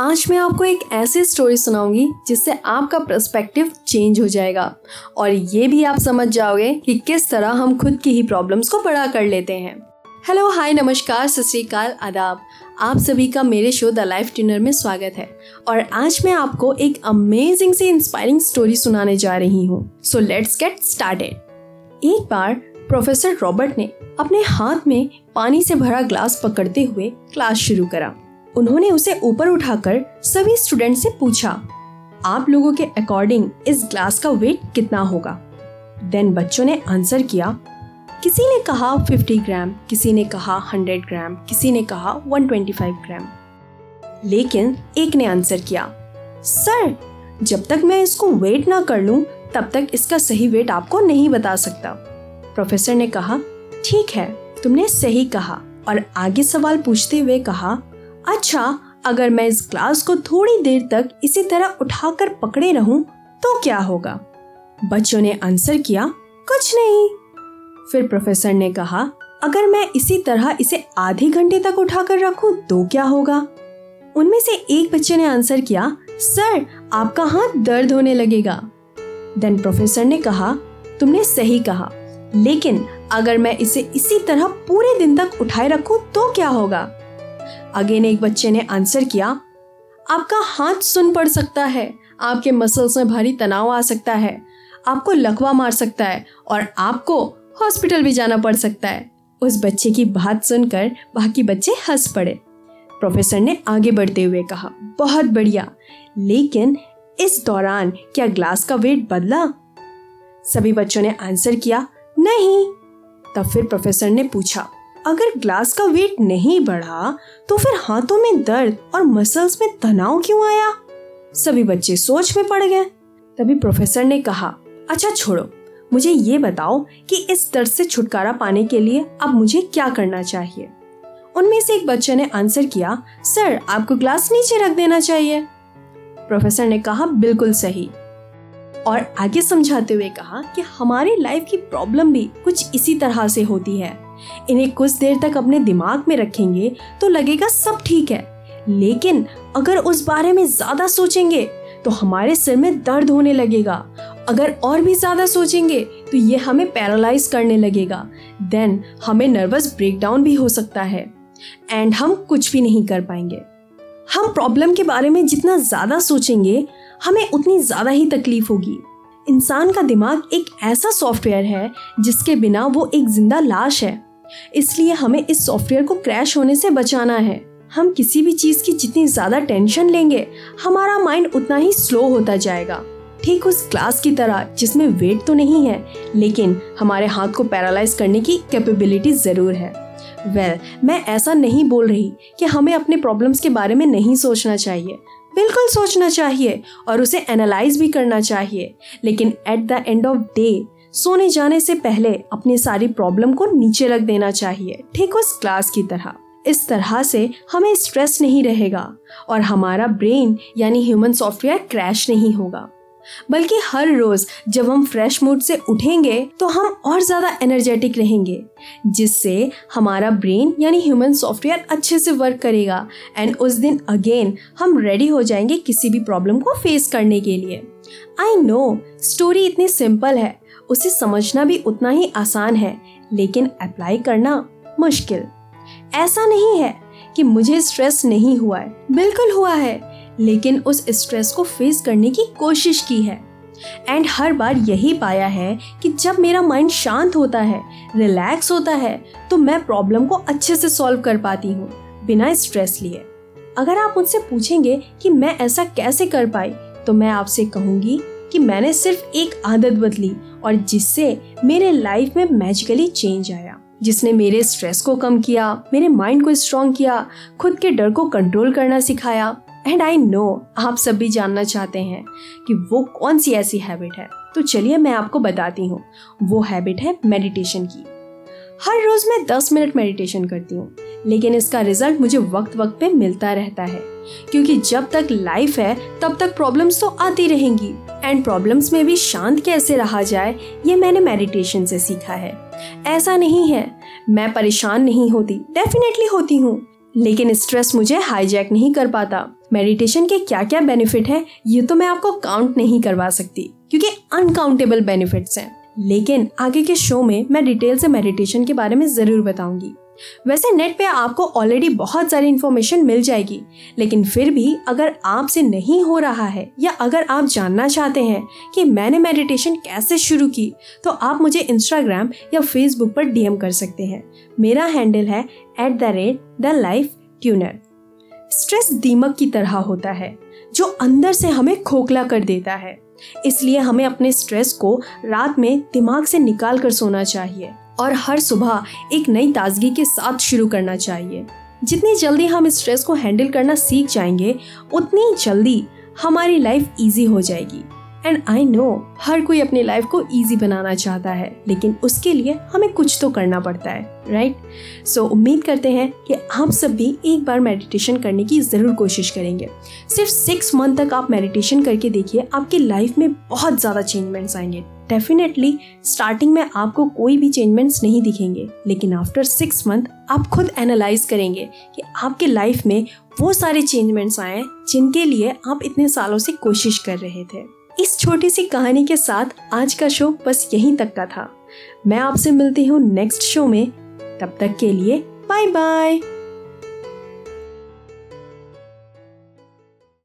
आज मैं आपको एक ऐसी स्टोरी सुनाऊँगी जिससे आपका पर्सपेक्टिव चेंज हो जाएगा। और ये भी आप समझ जाओगे कि किस तरह हम खुद की ही प्रॉब्लम्स को बड़ा कर लेते हैं। हेलो हाय नमस्कार, सत आदाब। आप सभी का मेरे शो द लाइफ डिनर में स्वागत है। और आज मैं आपको एक अमेजिंग से इंस्पायरिंग स्टोरी सुनाने जा रही हूँ। सो लेट्स गेट स्टार्टेड एक बार प्रोफेसर रॉबर्ट ने अपने हाथ में पानी से भरा ग्लास पकड़ते हुए क्लास शुरू करा। उन्होंने उसे ऊपर उठाकर सभी स्टूडेंट से पूछा, आप लोगों के अकॉर्डिंग इस ग्लास का वेट कितना होगा? देन बच्चों ने आंसर किया, किसी ने कहा 50 ग्राम किसी ने कहा 100 ग्राम किसी ने कहा 125 ग्राम लेकिन एक ने आंसर किया सर जब तक मैं इसको वेट ना कर लूँ, तब तक इसका सही वेट आपको नहीं बता सकता. प्रोफेसर ने कहा, ठीक है, तुमने सही कहा और आगे सवाल पूछते हुए कहा अच्छा अगर मैं इस ग्लास को थोड़ी देर तक इसी तरह उठाकर पकड़े रहूँ तो क्या होगा? बच्चों ने आंसर किया, कुछ नहीं। फिर प्रोफेसर ने कहा, अगर मैं इसी तरह इसे आधे घंटे तक उठाकर रखूँ तो क्या होगा? उनमें से एक बच्चे ने आंसर किया, सर, आपका हाथ दर्द होने लगेगा। देन प्रोफेसर ने कहा, तुमने सही कहा, लेकिन अगर मैं इसे इसी तरह पूरे दिन तक उठाए रखूँ तो क्या होगा? अगेन एक बच्चे ने आंसर किया, आपका हाथ सुन पड़ सकता है, आपके मसल्स में भारी तनाव आ सकता है, आपको लकवा मार सकता है और आपको हॉस्पिटल भी जाना पड़ सकता है। उस बच्चे की बात सुनकर बाकी बच्चे हंस पड़े। प्रोफेसर ने आगे बढ़ते हुए कहा, बहुत बढ़िया, लेकिन इस दौरान क्या ग्लास का वेट बदला? सभी बच्चों ने आंसर किया, नहीं। तब फिर प्रोफेसर ने पूछा अगर ग्लास का वेट नहीं बढ़ा तो फिर हाथों में दर्द और मसल्स में तनाव क्यों आया? सभी बच्चे सोच में पड़ गए। तभी प्रोफेसर ने कहा अच्छा छोड़ो। मुझे ये बताओ कि इस दर्द से छुटकारा पाने के लिए अब मुझे क्या करना चाहिए? उनमें से एक बच्चे ने आंसर किया, सर, आपको ग्लास नीचे रख देना चाहिए। प्रोफेसर ने कहा, बिल्कुल सही। और आगे समझाते हुए कहा कि हमारी लाइफ की प्रॉब्लम भी कुछ इसी तरह से होती है। इन्हें कुछ देर तक अपने दिमाग में रखेंगे तो लगेगा सब ठीक है। लेकिन अगर उस बारे में ज़्यादा सोचेंगे तो हमारे सिर में दर्द होने लगेगा। अगर और भी ज़्यादा सोचेंगे तो ये हमें पैरालाइज करने लगेगा। देन हमें नर्वस ब्रेकडाउन भी हो सकता है। एंड हम कुछ भी नहीं कर पाएँगे। हम प्रॉब्लम के बारे में जितना ज़्यादा सोचेंगे, हमें उतनी ज़्यादा ही तकलीफ़ होगी। इंसान का दिमाग एक ऐसा सॉफ्टवेयर है, जिसके बिना वो एक ज़िंदा लाश है। इसलिए हमें इस सॉफ्टवेयर को क्रैश होने से बचाना है। हम किसी भी चीज़ की जितनी ज़्यादा टेंशन लेंगे हमारा माइंड उतना ही स्लो होता जाएगा। ठीक उस क्लास की तरह जिसमें वेट तो नहीं है लेकिन हमारे हाथ को पैरालाइज करने की कैपेबिलिटी ज़रूर है। वेल well, मैं ऐसा नहीं बोल रही कि हमें अपने प्रॉब्लम्स के बारे में नहीं सोचना चाहिए। बिल्कुल सोचना चाहिए और उसे एनालाइज भी करना चाहिए। लेकिन at the end of day सोने जाने से पहले अपनी सारी प्रॉब्लम को नीचे रख देना चाहिए, ठीक उस क्लास की तरह। इस तरह से हमें स्ट्रेस नहीं रहेगा और हमारा ब्रेन यानी ह्यूमन सॉफ्टवेयर क्रैश नहीं होगा। बल्कि हर रोज जब हम फ्रेश मूड से उठेंगे तो हम और ज़्यादा एनर्जेटिक रहेंगे, जिससे हमारा ब्रेन यानी ह्यूमन सॉफ्टवेयर अच्छे से वर्क करेगा। एंड उस दिन अगेन हम रेडी हो जाएँगे किसी भी प्रॉब्लम को फेस करने के लिए। आई नो स्टोरी इतनी सिंपल है, उसे समझना भी उतना ही आसान है, लेकिन अप्लाई करना मुश्किल। ऐसा नहीं है कि मुझे स्ट्रेस नहीं हुआ है, बिल्कुल हुआ है। लेकिन उस स्ट्रेस को फेस करने की कोशिश की है। एंड हर बार यही पाया है कि जब मेरा माइंड शांत होता है रिलैक्स होता है तो मैं प्रॉब्लम को अच्छे से सॉल्व कर पाती हूँ, बिना स्ट्रेस लिए। अगर आप मुझसे पूछेंगे कि मैं ऐसा कैसे कर पाई तो मैं आपसे कहूँगी कि मैंने सिर्फ़ एक आदत बदली और जिससे मेरे लाइफ में मैजिकली चेंज आया। जिसने मेरे स्ट्रेस को कम किया, मेरे माइंड को स्ट्रॉन्ग किया, खुद के डर को कंट्रोल करना सिखाया एंड आई नो आप सब भी जानना चाहते हैं कि वो कौन सी ऐसी हैबिट है। तो चलिए मैं आपको बताती हूँ। वो हैबिट है मेडिटेशन की। हर रोज मैं 10 मिनट मेडिटेशन करती हूँ। लेकिन इसका रिज़ल्ट मुझे वक्त वक्त पे मिलता रहता है। क्योंकि जब तक लाइफ है, तब तक प्रॉब्लम्स तो आती रहेंगी। एंड प्रॉब्लम्स में भी शांत कैसे रहा जाए, ये मैंने मेडिटेशन से सीखा है। ऐसा नहीं है। मैं परेशान नहीं होती। डेफिनेटली होती हूँ। लेकिन स्ट्रेस मुझे हाईजैक नहीं कर पाता। मेडिटेशन के क्या क्या बेनिफिट है, ये तो मैं आपको काउंट नहीं करवा सकती, क्योंकि अनकाउंटेबल बेनिफिट्स हैं। लेकिन आगे के शो में मैं डिटेल से मेडिटेशन के बारे में ज़रूर बताऊँगी। वैसे नेट पे आपको ऑलरेडी बहुत सारी इन्फॉर्मेशन मिल जाएगी, लेकिन फिर भी अगर आपसे नहीं हो रहा है या अगर आप जानना चाहते हैं कि मैंने मेडिटेशन कैसे शुरू की तो आप मुझे इंस्टाग्राम या फेसबुक पर डीएम कर सकते हैं। मेरा हैंडल है at the rate the life tuner stress दीमक की तरह होता है, जो अंदर से हमें खोखला कर देता है। इसलिए हमें अपने स्ट्रेस को रात में दिमाग से निकाल कर सोना चाहिए। और हर सुबह एक नई ताजगी के साथ शुरू करना चाहिए जितनी जल्दी हम स्ट्रेस को हैंडल करना सीख जाएँगे उतनी जल्दी हमारी लाइफ इजी हो जाएगी एंड आई नो हर कोई अपनी लाइफ को इजी बनाना चाहता है लेकिन उसके लिए हमें कुछ तो करना पड़ता है राइट right? सो so, उम्मीद करते हैं कि आप सब भी एक बार मेडिटेशन करने की ज़रूर कोशिश करेंगे। सिर्फ़ सिक्स मंथ तक आप मेडिटेशन करके देखिए, आपकी लाइफ में बहुत ज़्यादा चेंजमेंट्स आएँगे। डेफिनेटली स्टार्टिंग में आपको कोई भी चेंजमेंट्स नहीं दिखेंगे, लेकिन आफ्टर सिक्स मंथ आप खुद एनालाइज करेंगे कि आपके लाइफ में वो सारे चेंजमेंट्स आए जिनके लिए आप इतने सालों से कोशिश कर रहे थे। इस छोटी सी कहानी के साथ आज का शो बस यहीं तक का था। मैं आपसे मिलती हूँ नेक्स्ट शो में। तब तक के लिए बाय बाय